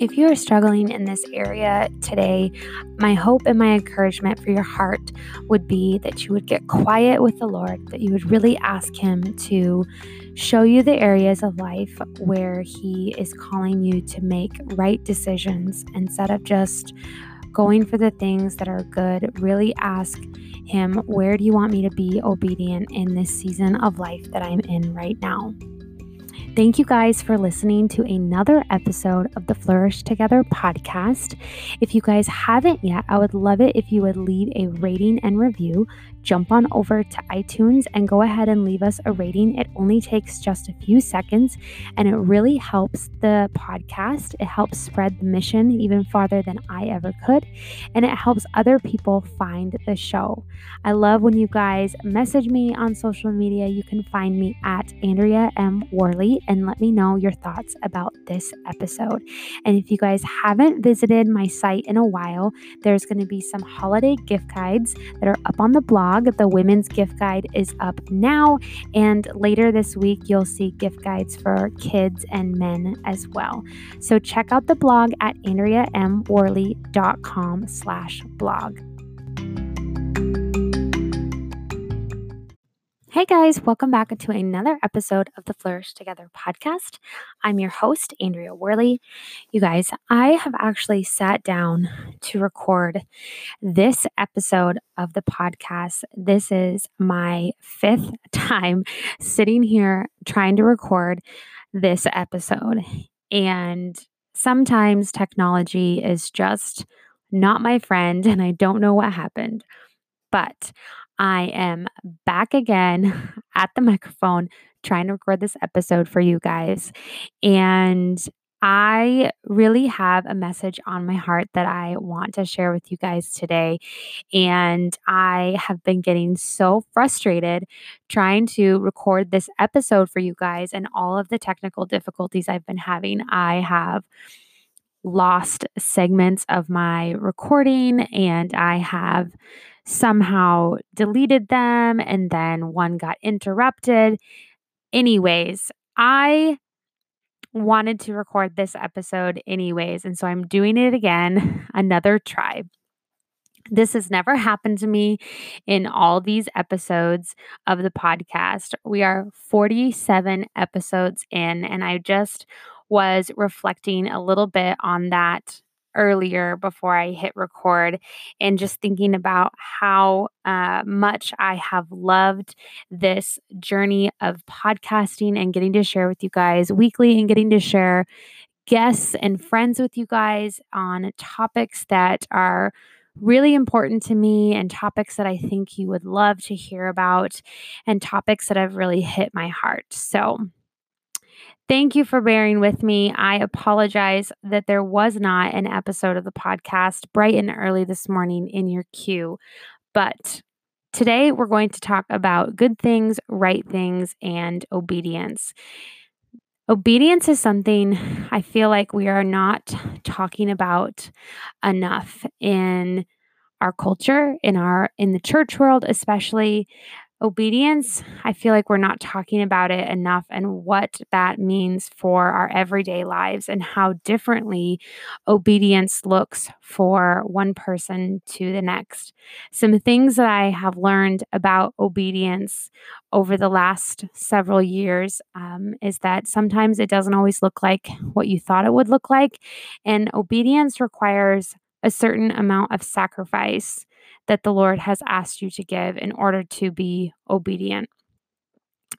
If you are struggling in this area today, my hope and my encouragement for your heart would be that you would get quiet with the Lord, that you would really ask Him to show you the areas of life where He is calling you to make right decisions instead of just going for the things that are good. Really ask Him, where do you want me to be obedient in this season of life that I'm in right now? Thank you guys for listening to another episode of the Flourish Together podcast. If you guys haven't yet, I would love it if you would leave a rating and review jump on over to iTunes and go ahead and leave us a rating. It only takes just a few seconds and it really helps the podcast. It helps spread the mission even farther than I ever could, and it helps other people find the show. I love when you guys message me on social media. You can find me at Andrea M. Worley and let me know your thoughts about this episode. And if you guys haven't visited my site in a while, there's going to be some holiday gift guides that are up on the blog blog. The women's gift guide is up now, and later this week, you'll see gift guides for kids and men as well. So check out the blog at andreamworley.com slash blog. Hey guys, welcome back to another episode of the Flourish Together podcast. I'm your host, Andrea Worley. You guys, I have actually sat down to record this episode of the podcast. This is my fifth time sitting here trying to record this episode. And sometimes technology is just not my friend, and I don't know what happened. But I am back again at the microphone trying to record this episode for you guys. And I really have a message on my heart that I want to share with you guys today. And I have been getting so frustrated trying to record this episode for you guys and all of the technical difficulties I've been having. I have lost segments of my recording and I have somehow deleted them and then one got interrupted. Anyways, I wanted to record this episode anyways, and so I'm doing it again, another try. This has never happened to me in all these episodes of the podcast. We are 47 episodes in, and I just was reflecting a little bit on that earlier before I hit record and just thinking about how uh, much I have loved this journey of podcasting and getting to share with you guys weekly and getting to share guests and friends with you guys on topics that are really important to me and topics that I think you would love to hear about and topics that have really hit my heart. So, Thank you for bearing with me. I apologize that there was not an episode of the podcast bright and early this morning in your queue, but today we're going to talk about good things, right things, and obedience. Obedience is something I feel like we are not talking about enough in our culture, in our in the church world especially obedience, I feel like we're not talking about it enough and what that means for our everyday lives and how differently obedience looks for one person to the next. Some things that I have learned about obedience over the last several years um, is that sometimes it doesn't always look like what you thought it would look like. And obedience requires a certain amount of sacrifice that the Lord has asked you to give in order to be obedient.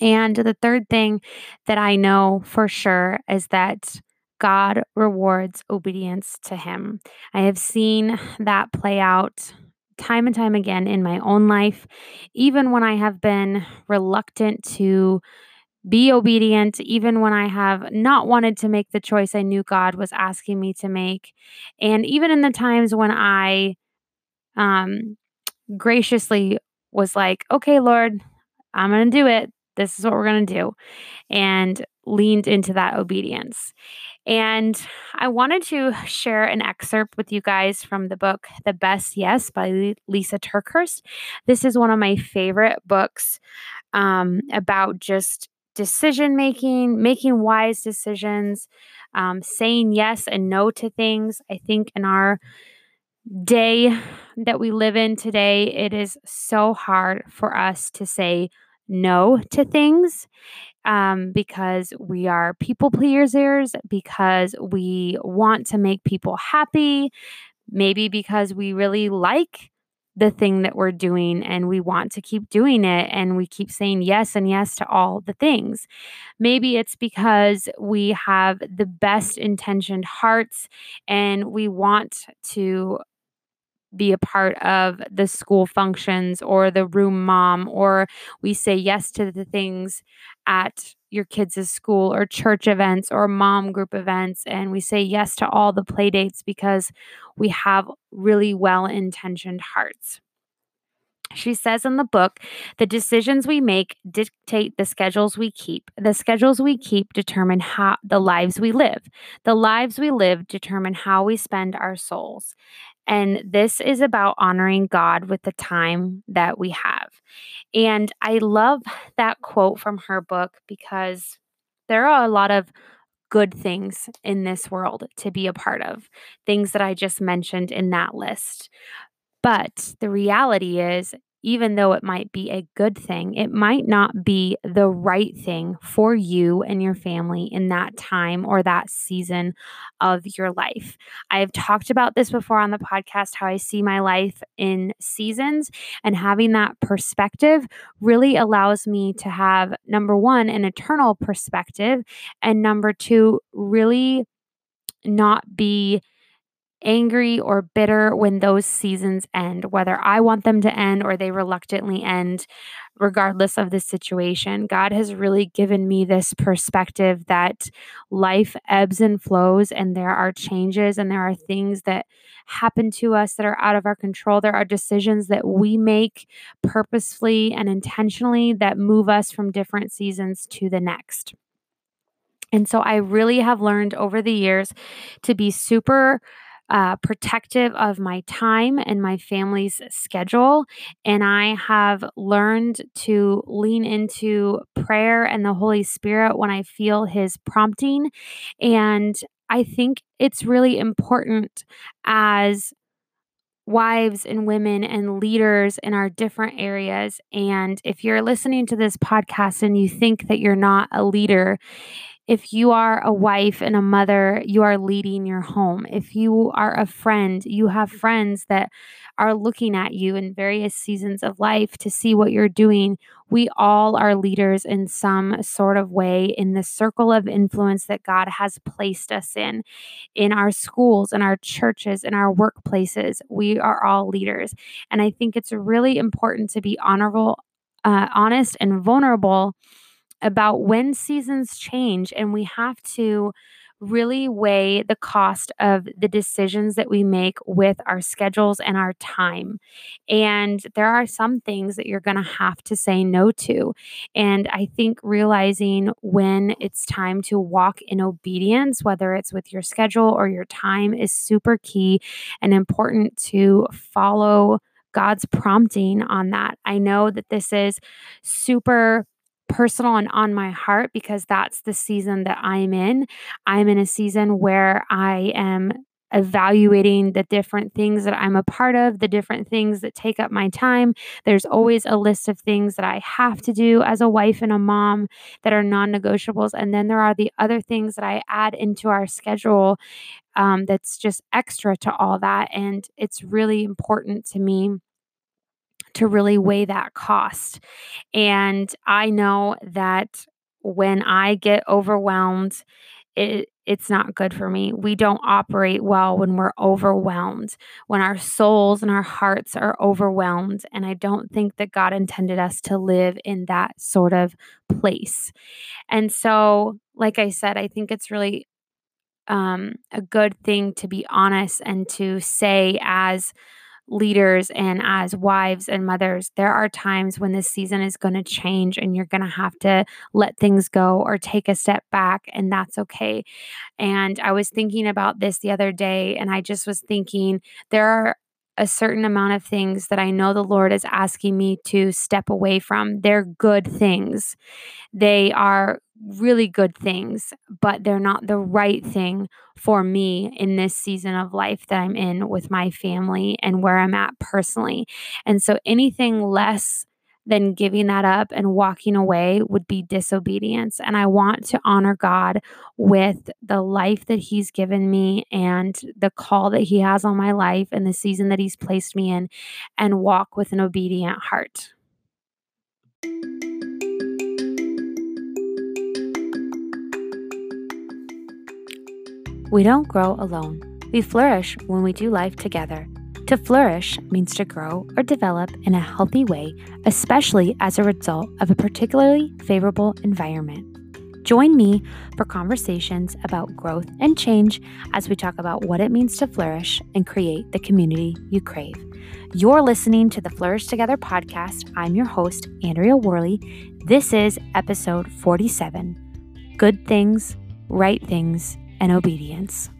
And the third thing that I know for sure is that God rewards obedience to Him. I have seen that play out time and time again in my own life, even when I have been reluctant to be obedient, even when I have not wanted to make the choice I knew God was asking me to make. And even in the times when I um, graciously was like, okay, Lord, I'm going to do it. This is what we're going to do. And leaned into that obedience. And I wanted to share an excerpt with you guys from the book The Best Yes by Lysa TerKeurst. This is one of my favorite books um, about just decision making, making wise decisions, um, saying yes and no to things. I think in our day that we live in today, it is so hard for us to say no to things um, because we are people pleasers, because we want to make people happy, maybe because we really like the thing that we're doing and we want to keep doing it and we keep saying yes and yes to all the things. Maybe it's because we have the best intentioned hearts and we want to be a part of the school functions or the room mom, or we say yes to the things at your kids' school or church events or mom group events. And we say yes to all the play dates because we have really well intentioned hearts. She says in the book, the decisions we make dictate the schedules we keep. The schedules we keep determine how the lives we live. The lives we live determine how we spend our souls. And this is about honoring God with the time that we have. And I love that quote from her book because there are a lot of good things in this world to be a part of, things that I just mentioned in that list. But the reality is, even though it might be a good thing, it might not be the right thing for you and your family in that time or that season of your life. I've talked about this before on the podcast how I see my life in seasons, and having that perspective really allows me to have number one, an eternal perspective, and number two, really not be angry or bitter when those seasons end, whether I want them to end or they reluctantly end, regardless of the situation. God has really given me this perspective that life ebbs and flows, and there are changes and there are things that happen to us that are out of our control. There are decisions that we make purposefully and intentionally that move us from different seasons to the next. And so I really have learned over the years to be super uh, protective of my time and my family's schedule. And I have learned to lean into prayer and the Holy Spirit when I feel His prompting. And I think it's really important as wives and women and leaders in our different areas. And if you're listening to this podcast and you think that you're not a leader, if you are a wife and a mother, you are leading your home. If you are a friend, you have friends that are looking at you in various seasons of life to see what you're doing. We all are leaders in some sort of way in the circle of influence that God has placed us in, in our schools, in our churches, in our workplaces. We are all leaders. And I think it's really important to be honorable, uh, honest, and vulnerable about when seasons change and we have to really weigh the cost of the decisions that we make with our schedules and our time. And there are some things that you're going to have to say no to. And I think realizing when it's time to walk in obedience, whether it's with your schedule or your time, is super key and important to follow God's prompting on that. I know that this is super personal and on my heart because that's the season that I'm in. I'm in a season where I am evaluating the different things that I'm a part of, the different things that take up my time. There's always a list of things that I have to do as a wife and a mom that are non negotiables. And then there are the other things that I add into our schedule um, that's just extra to all that. And it's really important to me to really weigh that cost. And I know that when I get overwhelmed, it it's not good for me. We don't operate well when we're overwhelmed, when our souls and our hearts are overwhelmed. And I don't think that God intended us to live in that sort of place. And so, like I said, I think it's really um, a good thing to be honest and to say, as leaders and as wives and mothers, there are times when this season is going to change and you're going to have to let things go or take a step back, and that's okay. And I was thinking about this the other day, and I just was thinking there are a certain amount of things that I know the Lord is asking me to step away from. They're good things. They are really good things, but they're not the right thing for me in this season of life that I'm in with my family and where I'm at personally. And so anything less than giving that up and walking away would be disobedience. And I want to honor God with the life that He's given me and the call that He has on my life and the season that He's placed me in and walk with an obedient heart. We don't grow alone. We flourish when we do life together. To flourish means to grow or develop in a healthy way, especially as a result of a particularly favorable environment. Join me for conversations about growth and change as we talk about what it means to flourish and create the community you crave. You're listening to the Flourish Together podcast. I'm your host, Andrea Worley. This is episode 47 Good Things, Right Things, and Obedience.